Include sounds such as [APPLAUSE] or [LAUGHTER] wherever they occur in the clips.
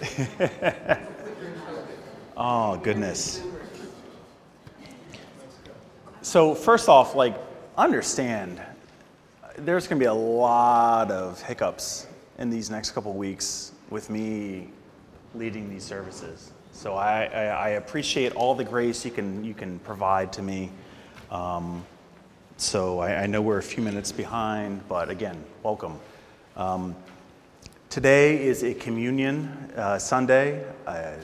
[LAUGHS] oh, goodness. So, first off, like, understand there's going to be a lot of hiccups in these next couple weeks with me leading these services. So I, I, I, appreciate all the grace you can, you can provide to me. Um, so I, I, know we're a few minutes behind, but again, welcome. Um, today is a communion uh, Sunday, a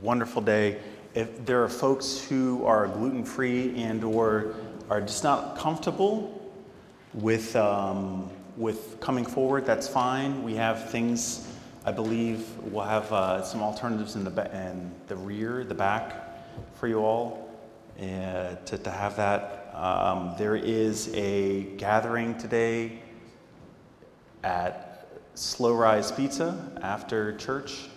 wonderful day. If there are folks who are gluten free and or are just not comfortable with, um, with coming forward, that's fine. We have things, I believe, we'll have uh, some alternatives in the, in the rear, the back for you all uh, to, to have that. Um, there is a gathering today at Slow Rise Pizza after church.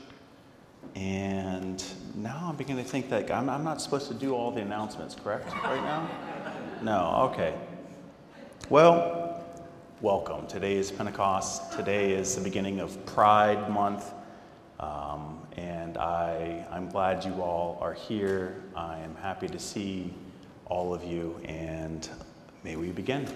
And now I'm beginning to think that I'm, I'm not supposed to do all the announcements, correct, right now? No, okay. Well, welcome. Today is Pentecost. Today is the beginning of Pride Month. Um, and I, I'm glad you all are here. I am happy to see all of you, and may we begin.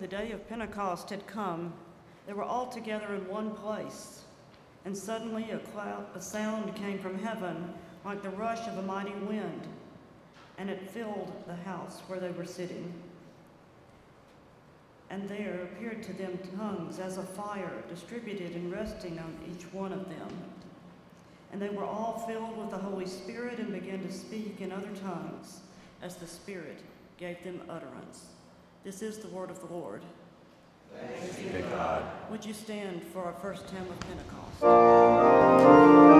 The day of Pentecost had come, they were all together in one place. And suddenly a, cloud, a sound came from heaven like the rush of a mighty wind, and it filled the house where they were sitting. And there appeared to them tongues as of fire, distributed and resting on each one of them. And they were all filled with the Holy Spirit and began to speak in other tongues as the Spirit gave them utterance. This is the word of the Lord. Be to God. Would you stand for our first hymn of Pentecost?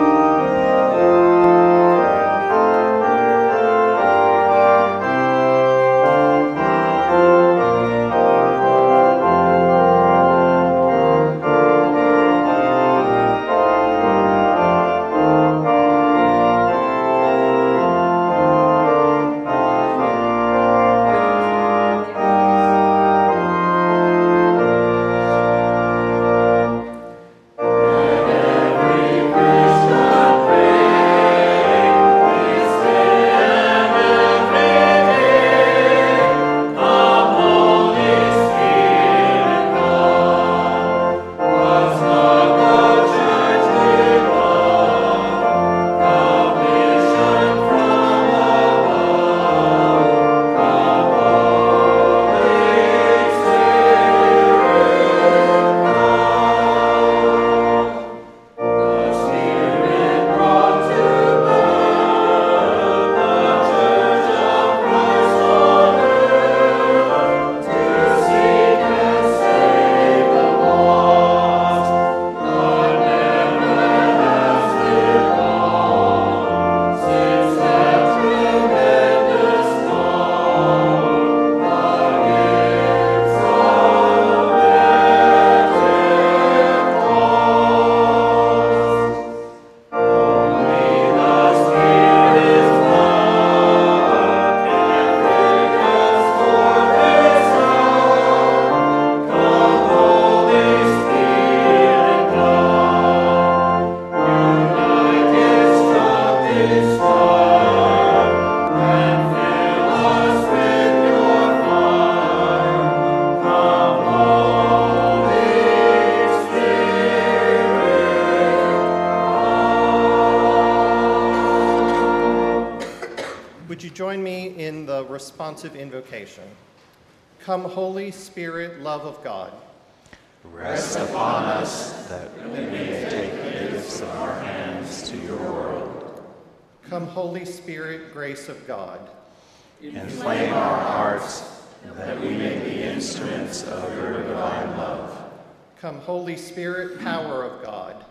Responsive invocation? Come, Holy Spirit, love of God. Rest upon us that we may take the gifts of our hands to your world. Come, Holy Spirit, grace of God. Inflame our hearts that we may be instruments of your divine love. Come, Holy Spirit, power of God.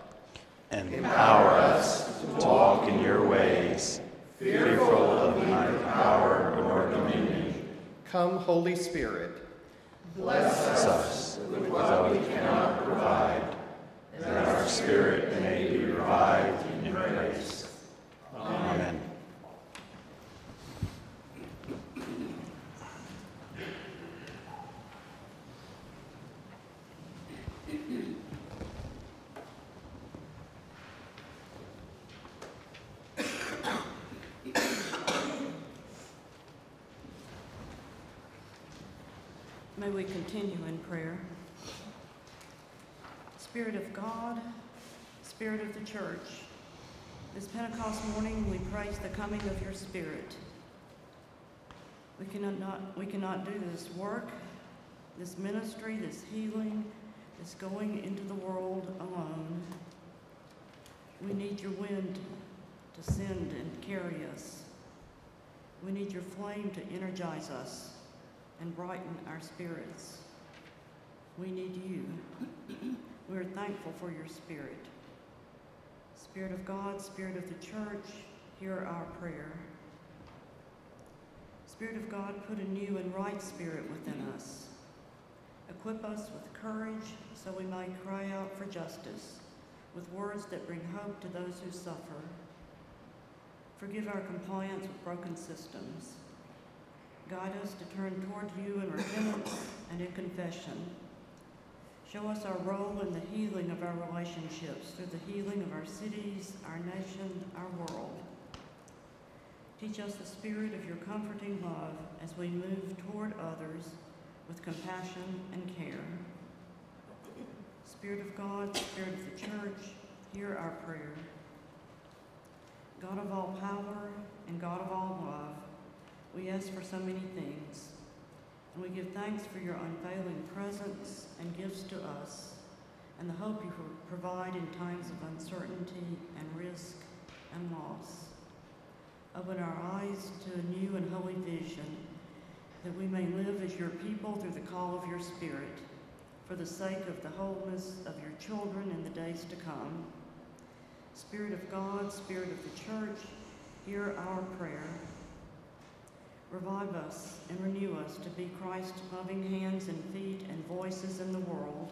Empower us to walk in your ways, fearful of neither power nor dominion. Come, Holy Spirit. Bless us with what we cannot provide, that our spirit may be revived in grace. Amen. May we continue in prayer. Spirit of God, Spirit of the church, this Pentecost morning we praise the coming of your Spirit. We cannot, not, we cannot do this work, this ministry, this healing, this going into the world alone. We need your wind to send and carry us. We need your flame to energize us and brighten our spirits. We need you. We are thankful for your spirit. Spirit of God, Spirit of the church, hear our prayer. Spirit of God, put a new and right spirit within us. Equip us with courage so we may cry out for justice, with words that bring hope to those who suffer. Forgive our compliance with broken systems. Guide us to turn toward you in repentance and in confession. Show us our role in the healing of our relationships through the healing of our cities, our nation, our world. Teach us the spirit of your comforting love as we move toward others with compassion and care. Spirit of God, Spirit of the church, hear our prayer. God of all power and God of all love, we ask for so many things, and we give thanks for your unfailing presence and gifts to us, and the hope you provide in times of uncertainty and risk and loss. Open our eyes to a new and holy vision that we may live as your people through the call of your Spirit, for the sake of the wholeness of your children in the days to come. Spirit of God, Spirit of the church, hear our prayer. Revive us and renew us to be Christ's loving hands and feet and voices in the world,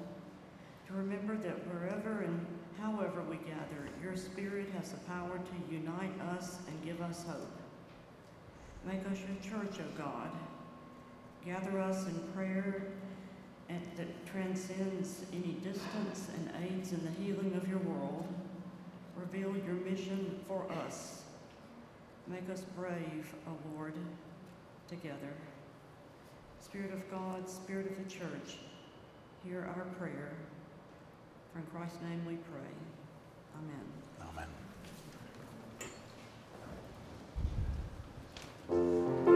to remember that wherever and however we gather, your Spirit has the power to unite us and give us hope. Make us your church, O God. Gather us in prayer that transcends any distance and aids in the healing of your world. Reveal your mission for us. Make us brave, O Lord, together. Spirit of God, Spirit of the church, hear our prayer. For in Christ's name we pray. Amen. Amen.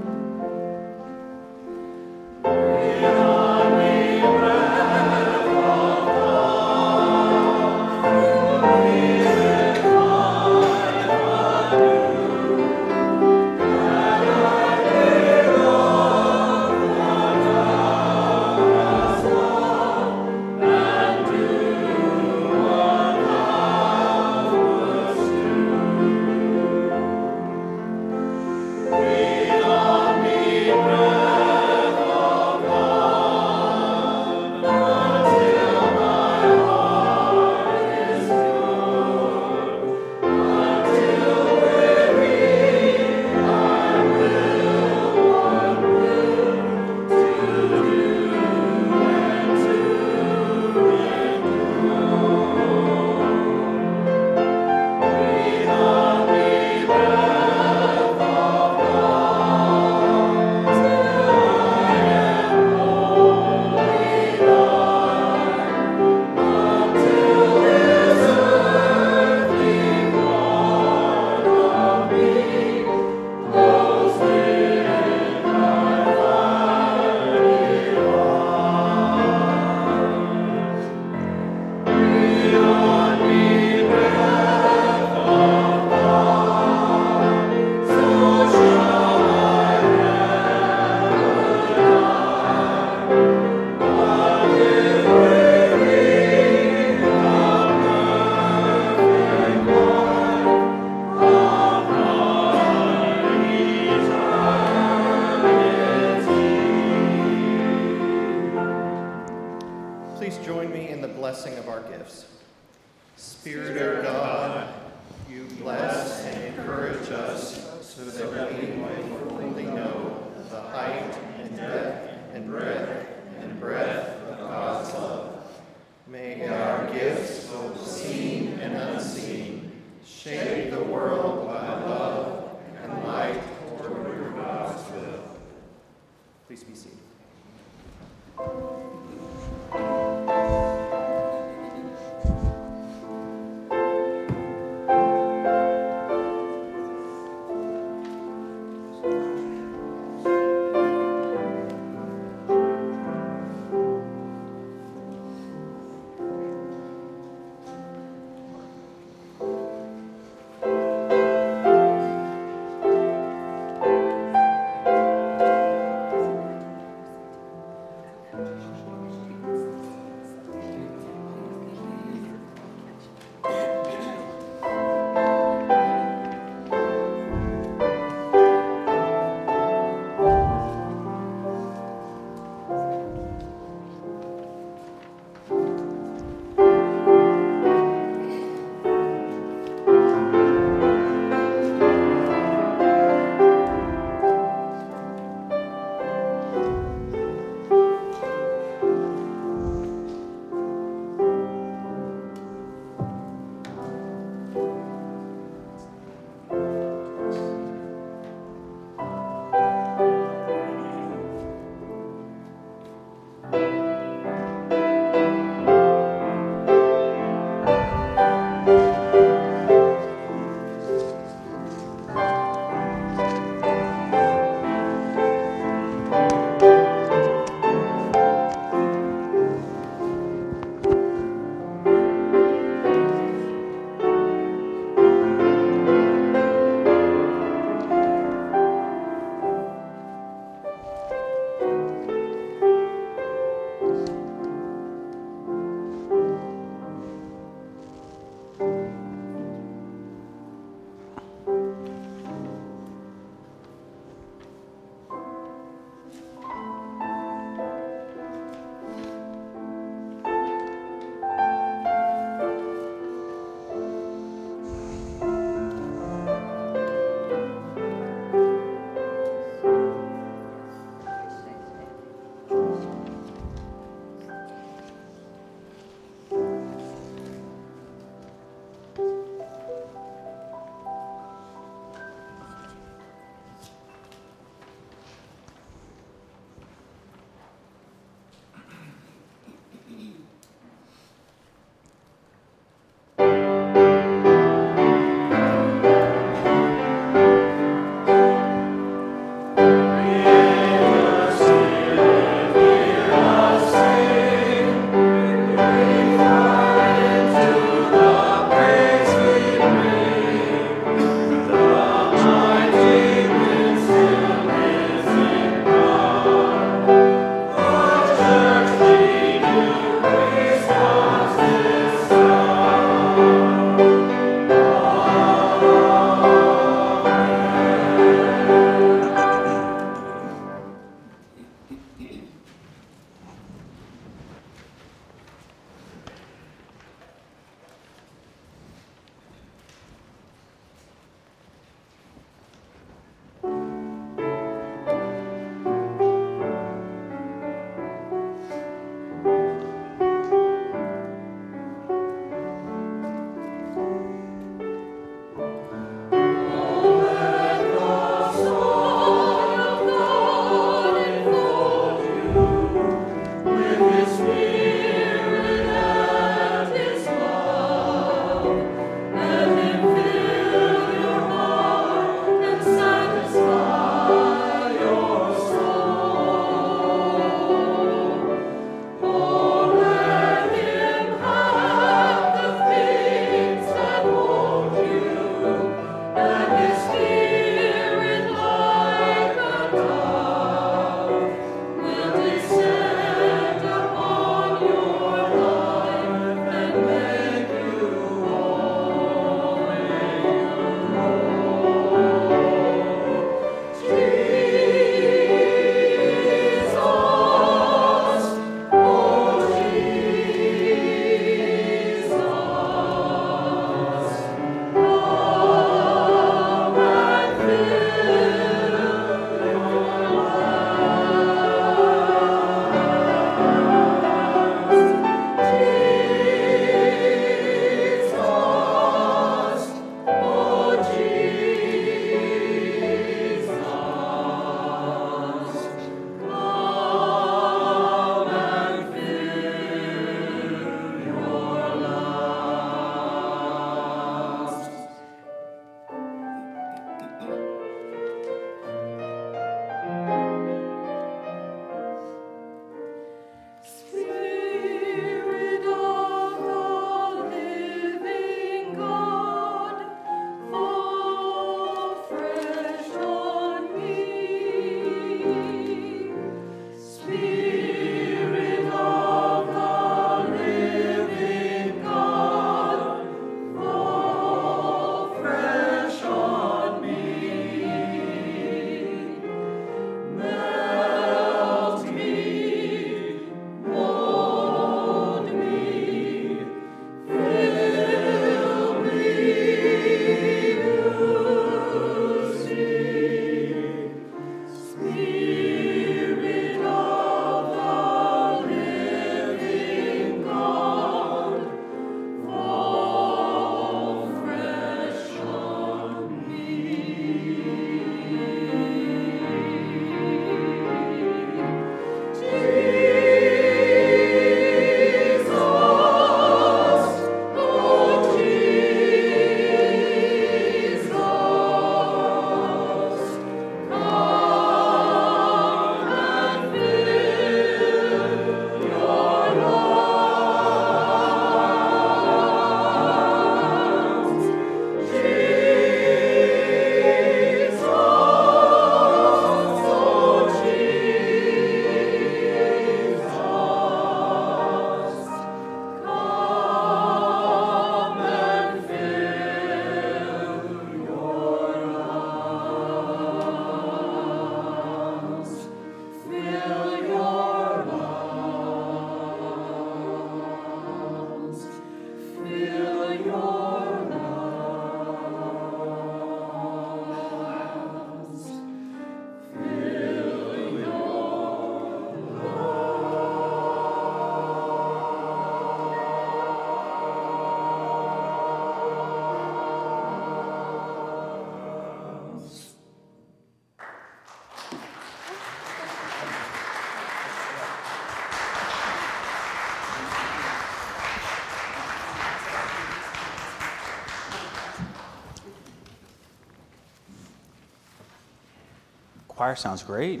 Choir sounds great.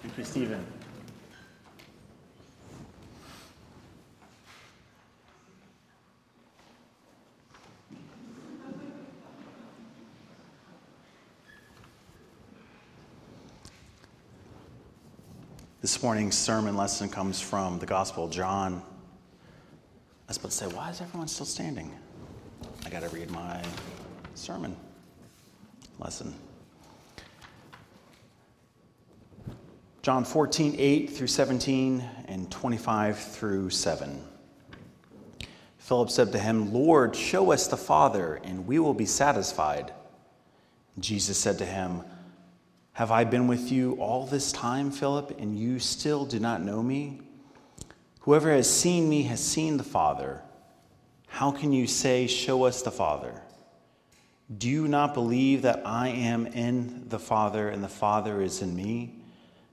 Thank you, Stephen. This morning's sermon lesson comes from the Gospel of John. I was about to say, why is everyone still standing? I got to read my sermon lesson. John 14, 8 through 17, and 25 through 7. Philip said to him, Lord, show us the Father, and we will be satisfied. Jesus said to him, have I been with you all this time, Philip, and you still do not know me? Whoever has seen me has seen the Father. How can you say, Show us the Father? Do you not believe that I am in the Father and the Father is in me?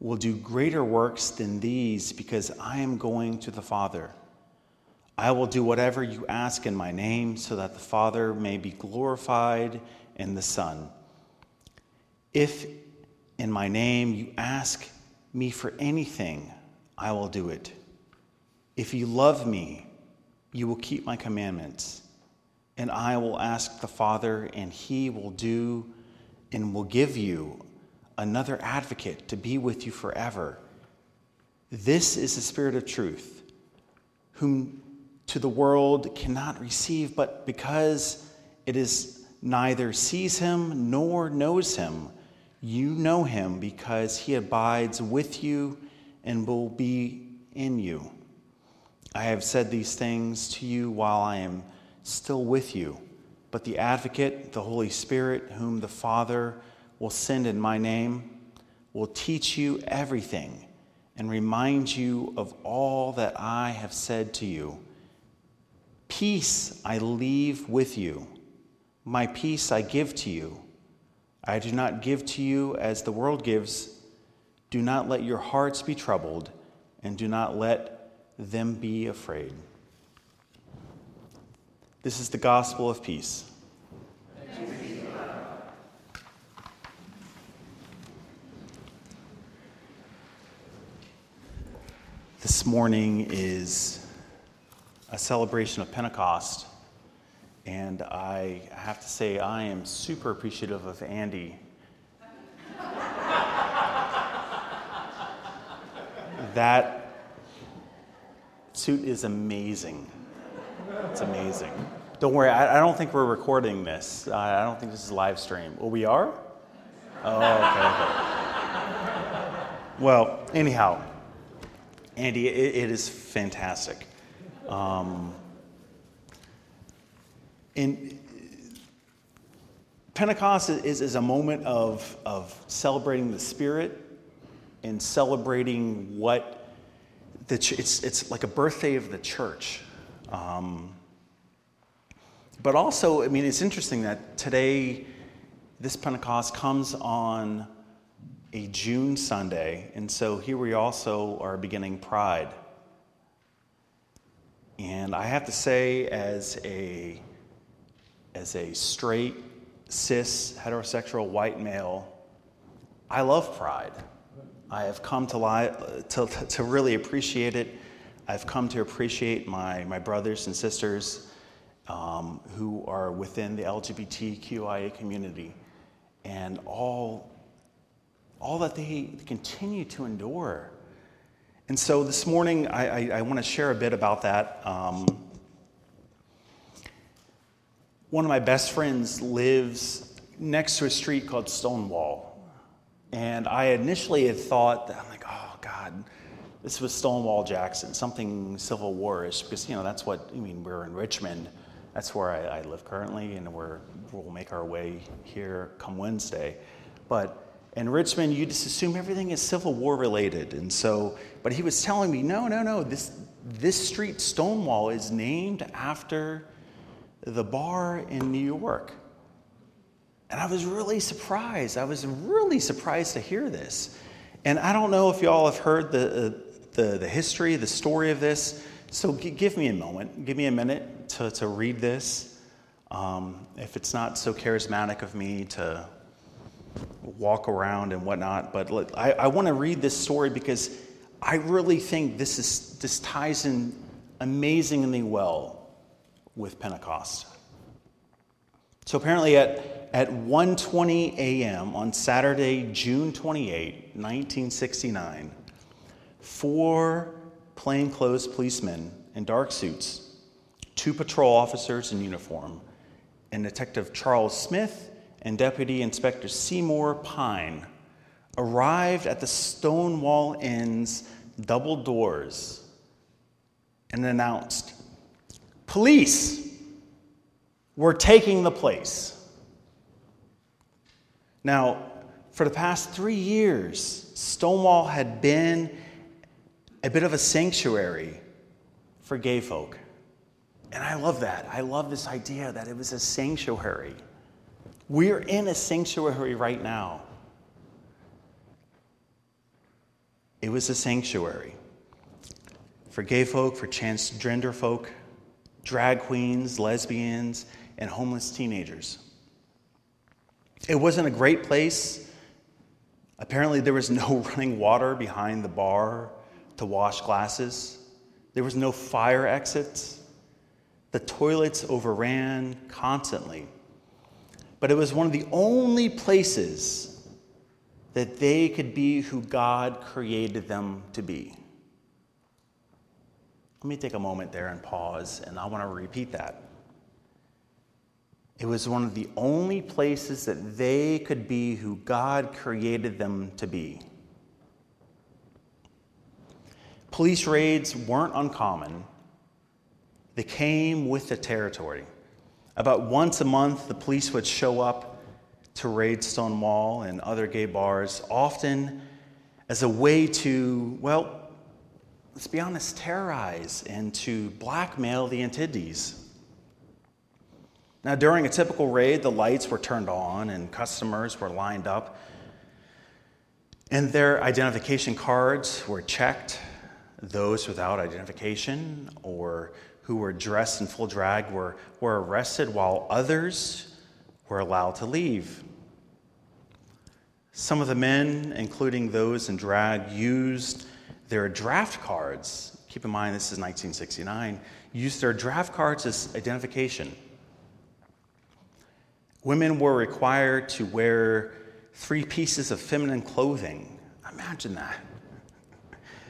will do greater works than these because I am going to the Father. I will do whatever you ask in my name so that the Father may be glorified in the Son. If in my name you ask me for anything, I will do it. If you love me, you will keep my commandments. And I will ask the Father, and he will do and will give you another advocate to be with you forever. This is the Spirit of truth, whom to the world cannot receive, but because it is neither sees him nor knows him you know him because he abides with you and will be in you. I have said these things to you while I am still with you. But the advocate, the Holy Spirit, whom the Father will send in my name, will teach you everything and remind you of all that I have said to you. Peace I leave with you, my peace I give to you. I do not give to you as the world gives. Do not let your hearts be troubled, and do not let them be afraid. This is the gospel of peace. This morning is a celebration of Pentecost. And I have to say, I am super appreciative of Andy. that suit is amazing. It's amazing. Don't worry, I, I don't think we're recording this. I, don't think this is live stream. Well, we are? Oh, okay. okay. Well, anyhow, Andy, it, it is fantastic. Um, and Pentecost is, is a moment of, of celebrating the Spirit and celebrating what the ch- it's, it's like a birthday of the church. Um, but also, I mean, it's interesting that today, this Pentecost comes on a June Sunday, and so here we also are beginning Pride. And I have to say, as a as a straight, cis, heterosexual white male, I love pride. I have come to, lie, to, to really appreciate it. I've come to appreciate my, my brothers and sisters um, who are within the LGBTQIA community and all, all that they continue to endure. And so this morning, I, I, I want to share a bit about that. Um, one of my best friends lives next to a street called Stonewall. And I initially had thought that I'm like, oh God, this was Stonewall Jackson, something Civil Warish, because you know that's what I mean. We're in Richmond, that's where I, I live currently, and we're we'll make our way here come Wednesday. But in Richmond, you just assume everything is Civil War related. And so, but he was telling me, no, no, no, this, this street, Stonewall, is named after the bar in New York. And I was really surprised. I was really surprised to hear this. And I don't know if y'all have heard the, uh, the, the history, the story of this. So g- give me a moment, give me a minute to, to read this. Um, if it's not so charismatic of me to walk around and whatnot. But I, I want to read this story because I really think this, is, this ties in amazingly well with Pentecost. So apparently at, at 1.20 a.m. on Saturday, June 28, 1969, four plainclothes policemen in dark suits, two patrol officers in uniform, and Detective Charles Smith and Deputy Inspector Seymour Pine arrived at the Stonewall Inn's double doors and announced, Police, we're taking the place. Now, for the past three years, Stonewall had been a bit of a sanctuary for gay folk. And I love that. I love this idea that it was a sanctuary. We're in a sanctuary right now. It was a sanctuary for gay folk, for transgender folk, drag queens, lesbians, and homeless teenagers. It wasn't a great place. Apparently, there was [LAUGHS] no running water behind the bar to wash glasses, there was no fire exits. The toilets overran constantly but it was one of the only places that they could be who God created them to be. Let me take a moment there and pause, and I want to repeat that. It was one of the only places that they could be who God created them to be. Police raids weren't uncommon, they came with the territory. About once a month, the police would show up to raid Stonewall and other gay bars, often as a way to, well, let's be honest, terrorize and to blackmail the attendees. Now, during a typical raid, the lights were turned on and customers were lined up, and their identification cards were checked. Those without identification or who were dressed in full drag were, were arrested while others were allowed to leave. Some of the men, including those in drag, used their draft cards. Keep in mind, this is 1969, used their draft cards as identification. Women were required to wear three pieces of feminine clothing. Imagine that.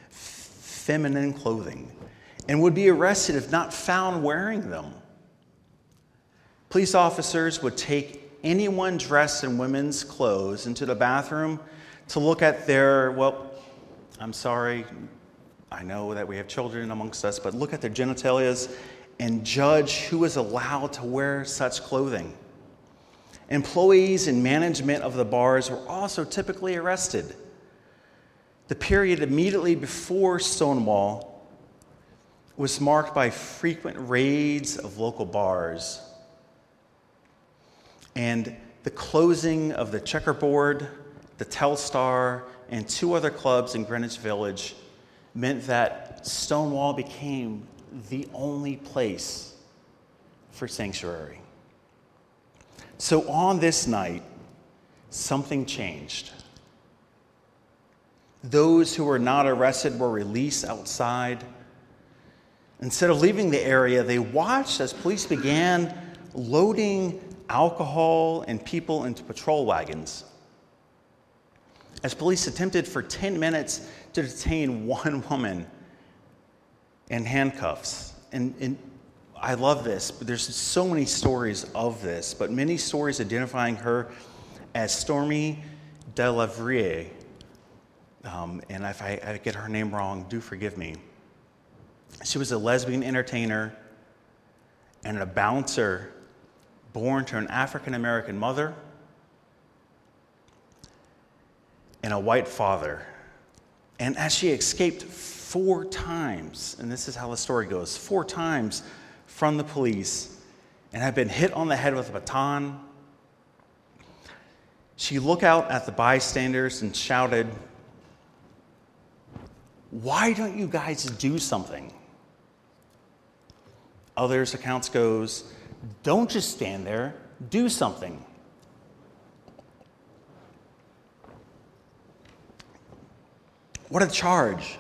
Feminine clothing and would be arrested if not found wearing them. Police officers would take anyone dressed in women's clothes into the bathroom to look at their, well, I'm sorry, I know that we have children amongst us, but look at their genitalias and judge who is allowed to wear such clothing. Employees and management of the bars were also typically arrested. The period immediately before Stonewall was marked by frequent raids of local bars and the closing of the Checkerboard, the Tele-Star, and two other clubs in Greenwich Village meant that Stonewall became the only place for sanctuary. So on this night, something changed. Those who were not arrested were released outside Instead of leaving the area, they watched as police began loading alcohol and people into patrol wagons. As police attempted for 10 minutes to detain one woman in handcuffs. And, and I love this, but there's so many stories of this, but many stories identifying her as Stormé DeLarverie. Um, and if I, I get her name wrong, do forgive me. She was a lesbian entertainer and a bouncer born to an African American mother. and a white father. And as she escaped four times, and this is how the story goes four times from the police, and had been hit on the head with a baton, she looked out at the bystanders and shouted, Why don't you guys do something? Others' accounts goes, Don't just stand there, do something. What a charge.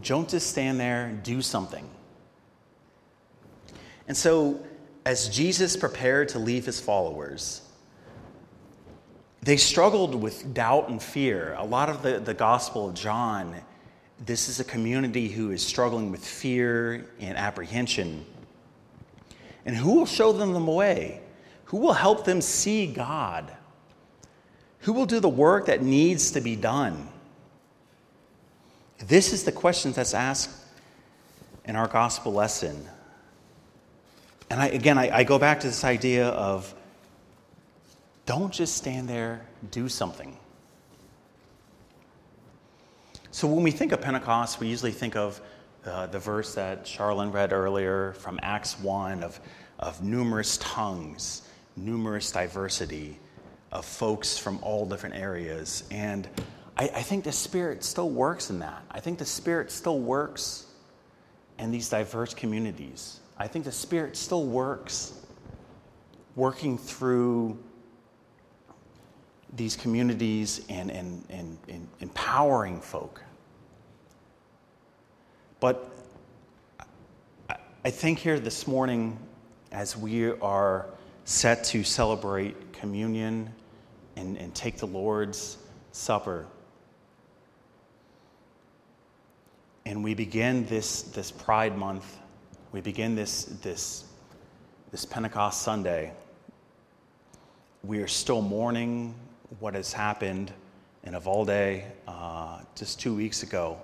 Don't just stand there, do something. And so, as Jesus prepared to leave his followers, they struggled with doubt and fear. A lot of the, the Gospel of John, this is a community who is struggling with fear and apprehension. And who will show them the way? Who will help them see God? Who will do the work that needs to be done? This is the question that's asked in our gospel lesson. And I, again, I, I go back to this idea of don't just stand there, do something. So when we think of Pentecost, we usually think of uh, the verse that Charlene read earlier from Acts 1 of, of numerous tongues, numerous diversity of folks from all different areas. And I, I think the Spirit still works in that. I think the Spirit still works in these diverse communities. I think the Spirit still works working through these communities and, and, and, and empowering folk. But I think here this morning, as we are set to celebrate communion and, and take the Lord's Supper, and we begin this, this Pride Month, we begin this, this, this Pentecost Sunday, we are still mourning what has happened in Uvalde uh, just two weeks ago.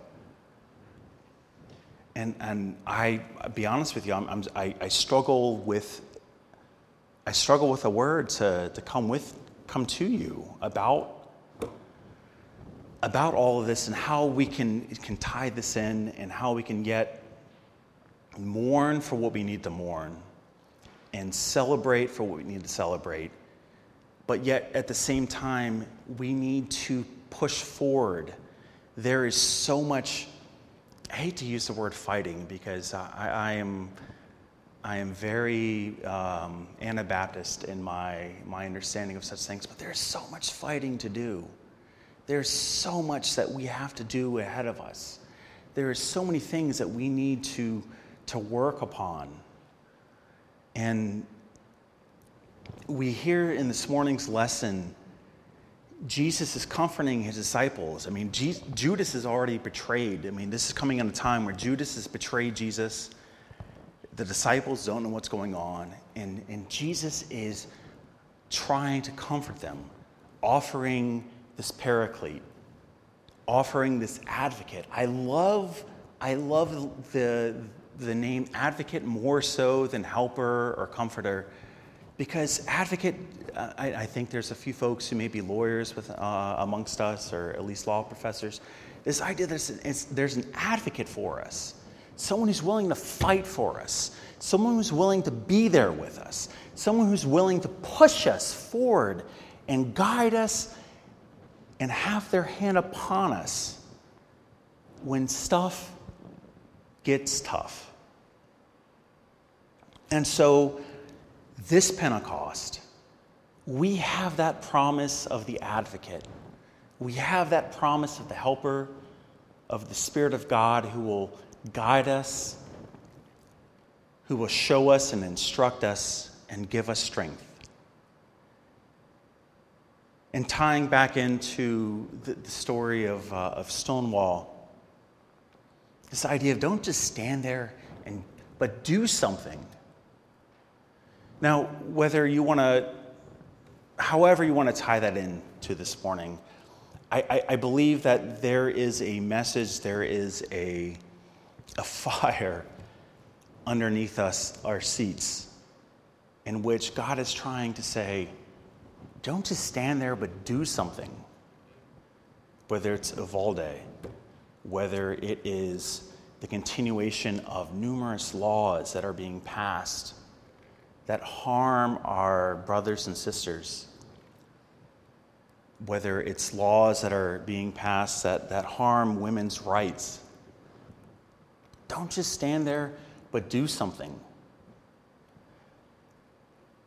And, and I, I'll be honest with you, I'm, I'm, I, I struggle with I struggle with a word to, to come with come to you about about all of this and how we can, can tie this in and how we can yet mourn for what we need to mourn and celebrate for what we need to celebrate. But yet, at the same time, we need to push forward. There is so much, I hate to use the word fighting because I, I am. I am very um, Anabaptist in my, my understanding of such things, but there's so much fighting to do. There's so much that we have to do ahead of us. There are so many things that we need to, to work upon. And we hear in this morning's lesson, Jesus is comforting his disciples. I mean, Judas is already betrayed. I mean, this is coming in a time where Judas has betrayed Jesus. The disciples don't know what's going on. And, and Jesus is trying to comfort them, offering this paraclete, offering this advocate. I love, I love the, the name advocate more so than helper or comforter because advocate, uh, I, I, think there's a few folks who may be lawyers with, uh, amongst us or at least law professors. This idea that there's an advocate for us, someone who's willing to fight for us, someone who's willing to be there with us, someone who's willing to push us forward and guide us and have their hand upon us when stuff gets tough. And so, this Pentecost, we have that promise of the advocate. We have that promise of the helper, of the Spirit of God who will guide us, who will show us and instruct us and give us strength. And tying back into the, story of, uh, of Stonewall, this idea of don't just stand there and but do something. Now, whether you want to, however you want to tie that in to this morning, I, I, I believe that there is a message, there is a, a fire underneath us, our seats, in which God is trying to say, don't just stand there, but do something. whether it's Uvalde, whether it is the continuation of numerous laws that are being passed that harm our brothers and sisters, whether it's laws that are being passed that, that harm women's rights. Don't just stand there, but do something.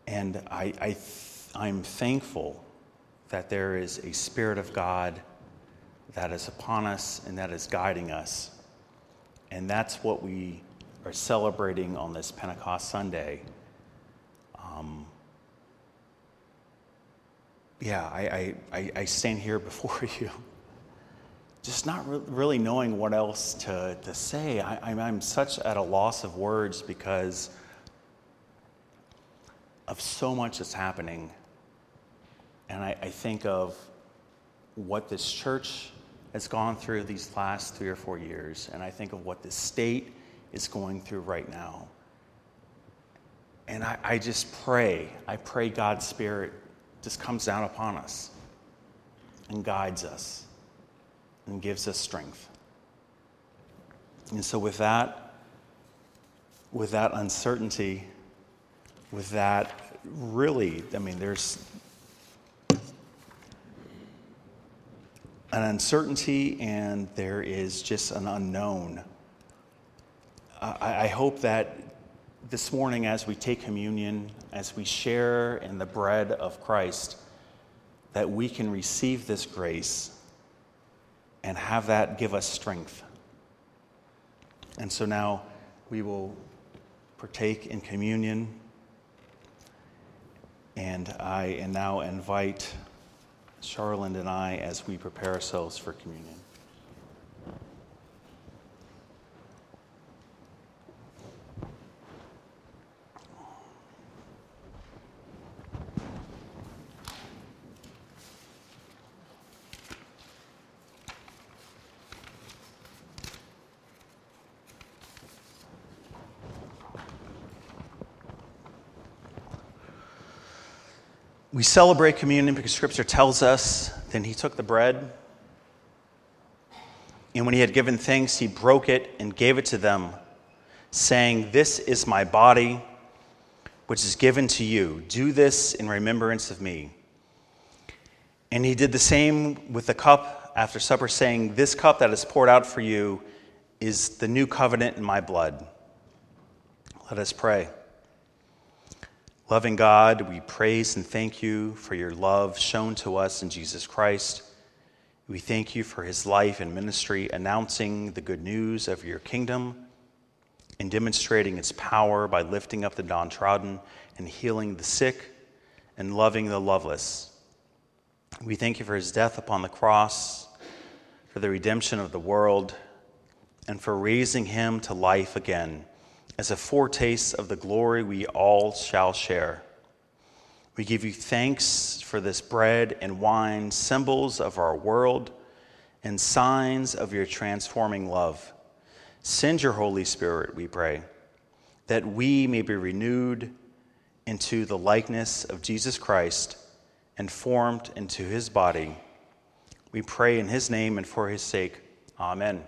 And I, I, I'm thankful that there is a Spirit of God that is upon us and that is guiding us. And that's what we are celebrating on this Pentecost Sunday. Um, yeah, I, I, I, stand here [LAUGHS] before you, just not re- really knowing what else to, to say. I, I'm such at a loss of words because of so much that's happening. And I, I think of what this church has gone through these last three or four years, and I think of what the state is going through right now. And I, I just pray, I pray God's Spirit just comes down upon us and guides us and gives us strength. And so, with that, with that uncertainty, with that really, I mean, there's an uncertainty and there is just an unknown. I, I hope that this morning, as we take communion, as we share in the bread of Christ, that we can receive this grace and have that give us strength. And so now we will partake in communion. And I now invite Charland and I as we prepare ourselves for communion. We celebrate communion because Scripture tells us. Then he took the bread, and when he had given thanks, he broke it and gave it to them, saying, This is my body, which is given to you. Do this in remembrance of me. And he did the same with the cup after supper, saying, This cup that is poured out for you is the new covenant in my blood. Let us pray. Loving God, we praise and thank you for your love shown to us in Jesus Christ. We thank you for his life and ministry, announcing the good news of your kingdom and demonstrating its power by lifting up the downtrodden and healing the sick and loving the loveless. We thank you for his death upon the cross, for the redemption of the world, and for raising him to life again as a foretaste of the glory we all shall share. We give you thanks for this bread and wine, symbols of our world and signs of your transforming love. Send your Holy Spirit, we pray, that we may be renewed into the likeness of Jesus Christ and formed into his body. We pray in his name and for his sake. Amen.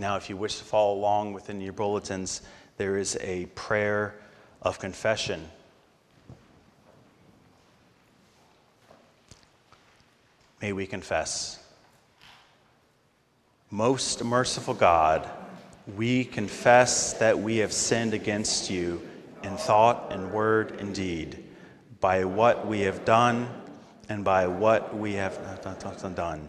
Now, if you wish to follow along within your bulletins, there is a prayer of confession. May we confess. Most merciful God, we confess that we have sinned against you in thought and word and deed, by what we have done and by what we have not done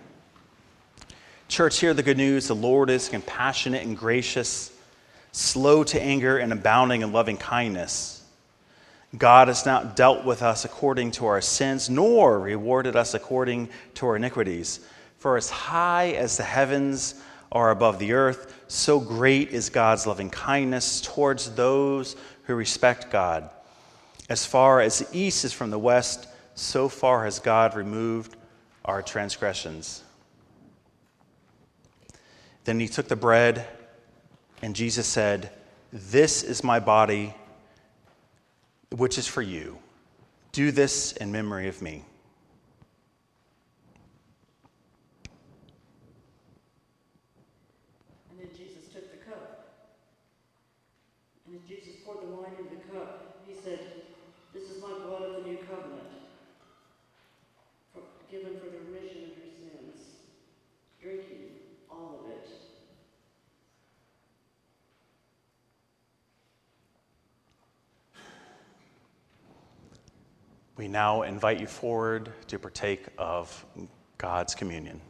Church, hear the good news. The Lord is compassionate and gracious, slow to anger, and abounding in loving kindness. God has not dealt with us according to our sins, nor rewarded us according to our iniquities. For as high as the heavens are above the earth, so great is God's loving kindness towards those who respect God. As far as the east is from the west, so far has God removed our transgressions. Then he took the bread, and Jesus said, This is my body, which is for you. Do this in memory of me. And then Jesus took the cup. And as Jesus poured the wine into the cup, he said, This is my blood of the new covenant, for, given for the remission of your sins. Drink ye all of it. We now invite you forward to partake of God's communion.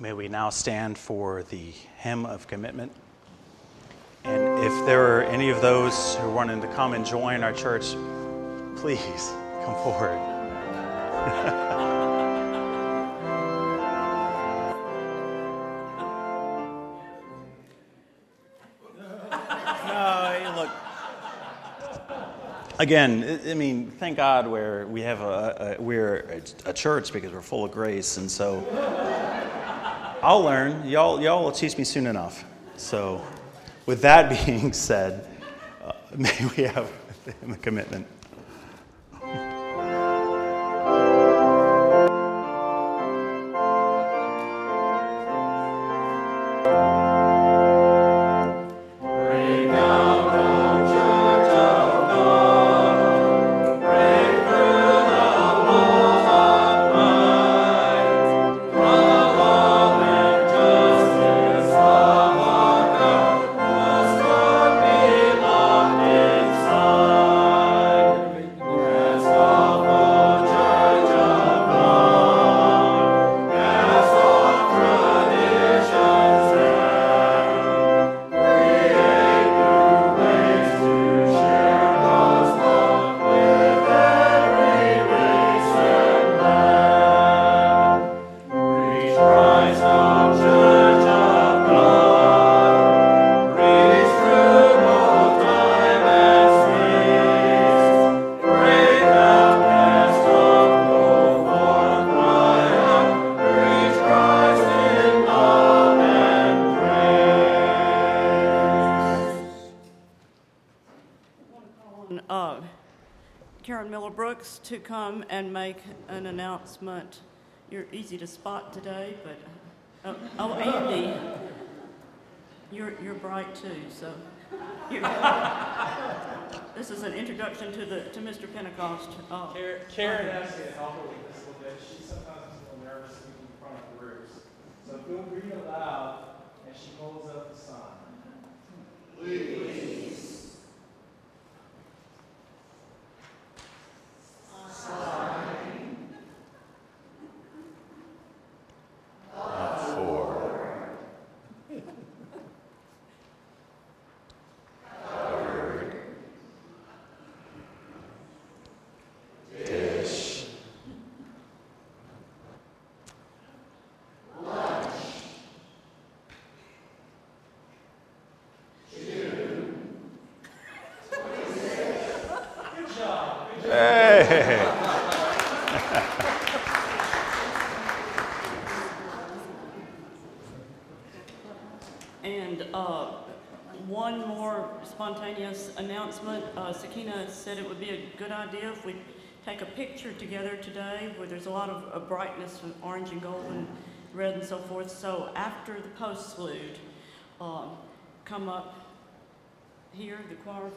May we now stand for the hymn of commitment. And if there are any of those who are wanting to come and join our church, please [LAUGHS] come forward. [LAUGHS] Again, I mean, thank God where we have a, a we're a church because we're full of grace, and so I'll learn. Y'all, y'all will teach me soon enough. So, with that [LAUGHS] being said, uh, may we have [LAUGHS] a commitment. Easy to spot today, but oh, oh Andy, you're you're bright too. So [LAUGHS] this is an introduction to the to Mr. Pentecost. Uh, Karen, Karen has to help her with this a little bit. She sometimes is a little nervous speaking in front of groups. So feel free to loud as she holds up the sign. Please. Announcement. Uh, Sakina said it would be a good idea if we take a picture together today where there's a lot of uh, brightness orange and gold and red and so forth. So after the postlude, um, come up here, the choir,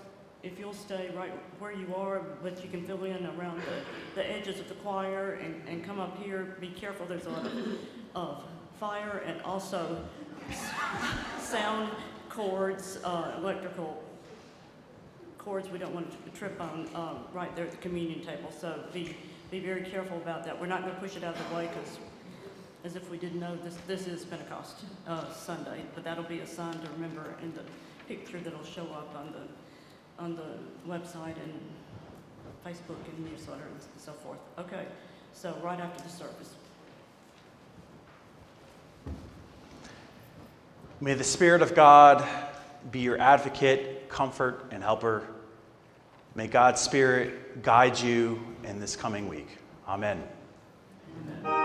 if you'll stay right where you are, but you can fill in around the, the edges of the choir and, and come up here. Be careful, there's a lot of, of fire and also sound cords, uh, electrical cords we don't want to trip on um, right there at the communion table. So be, be very careful about that. We're not going to push it out of the way because as if we didn't know this, this is Pentecost uh, Sunday, but that'll be a sign to remember in the picture that'll show up on the, on the website and Facebook and newsletter and so forth. Okay, so right after the service. May the Spirit of God be your advocate, comfort, and helper May God's Spirit guide you in this coming week. Amen. Amen.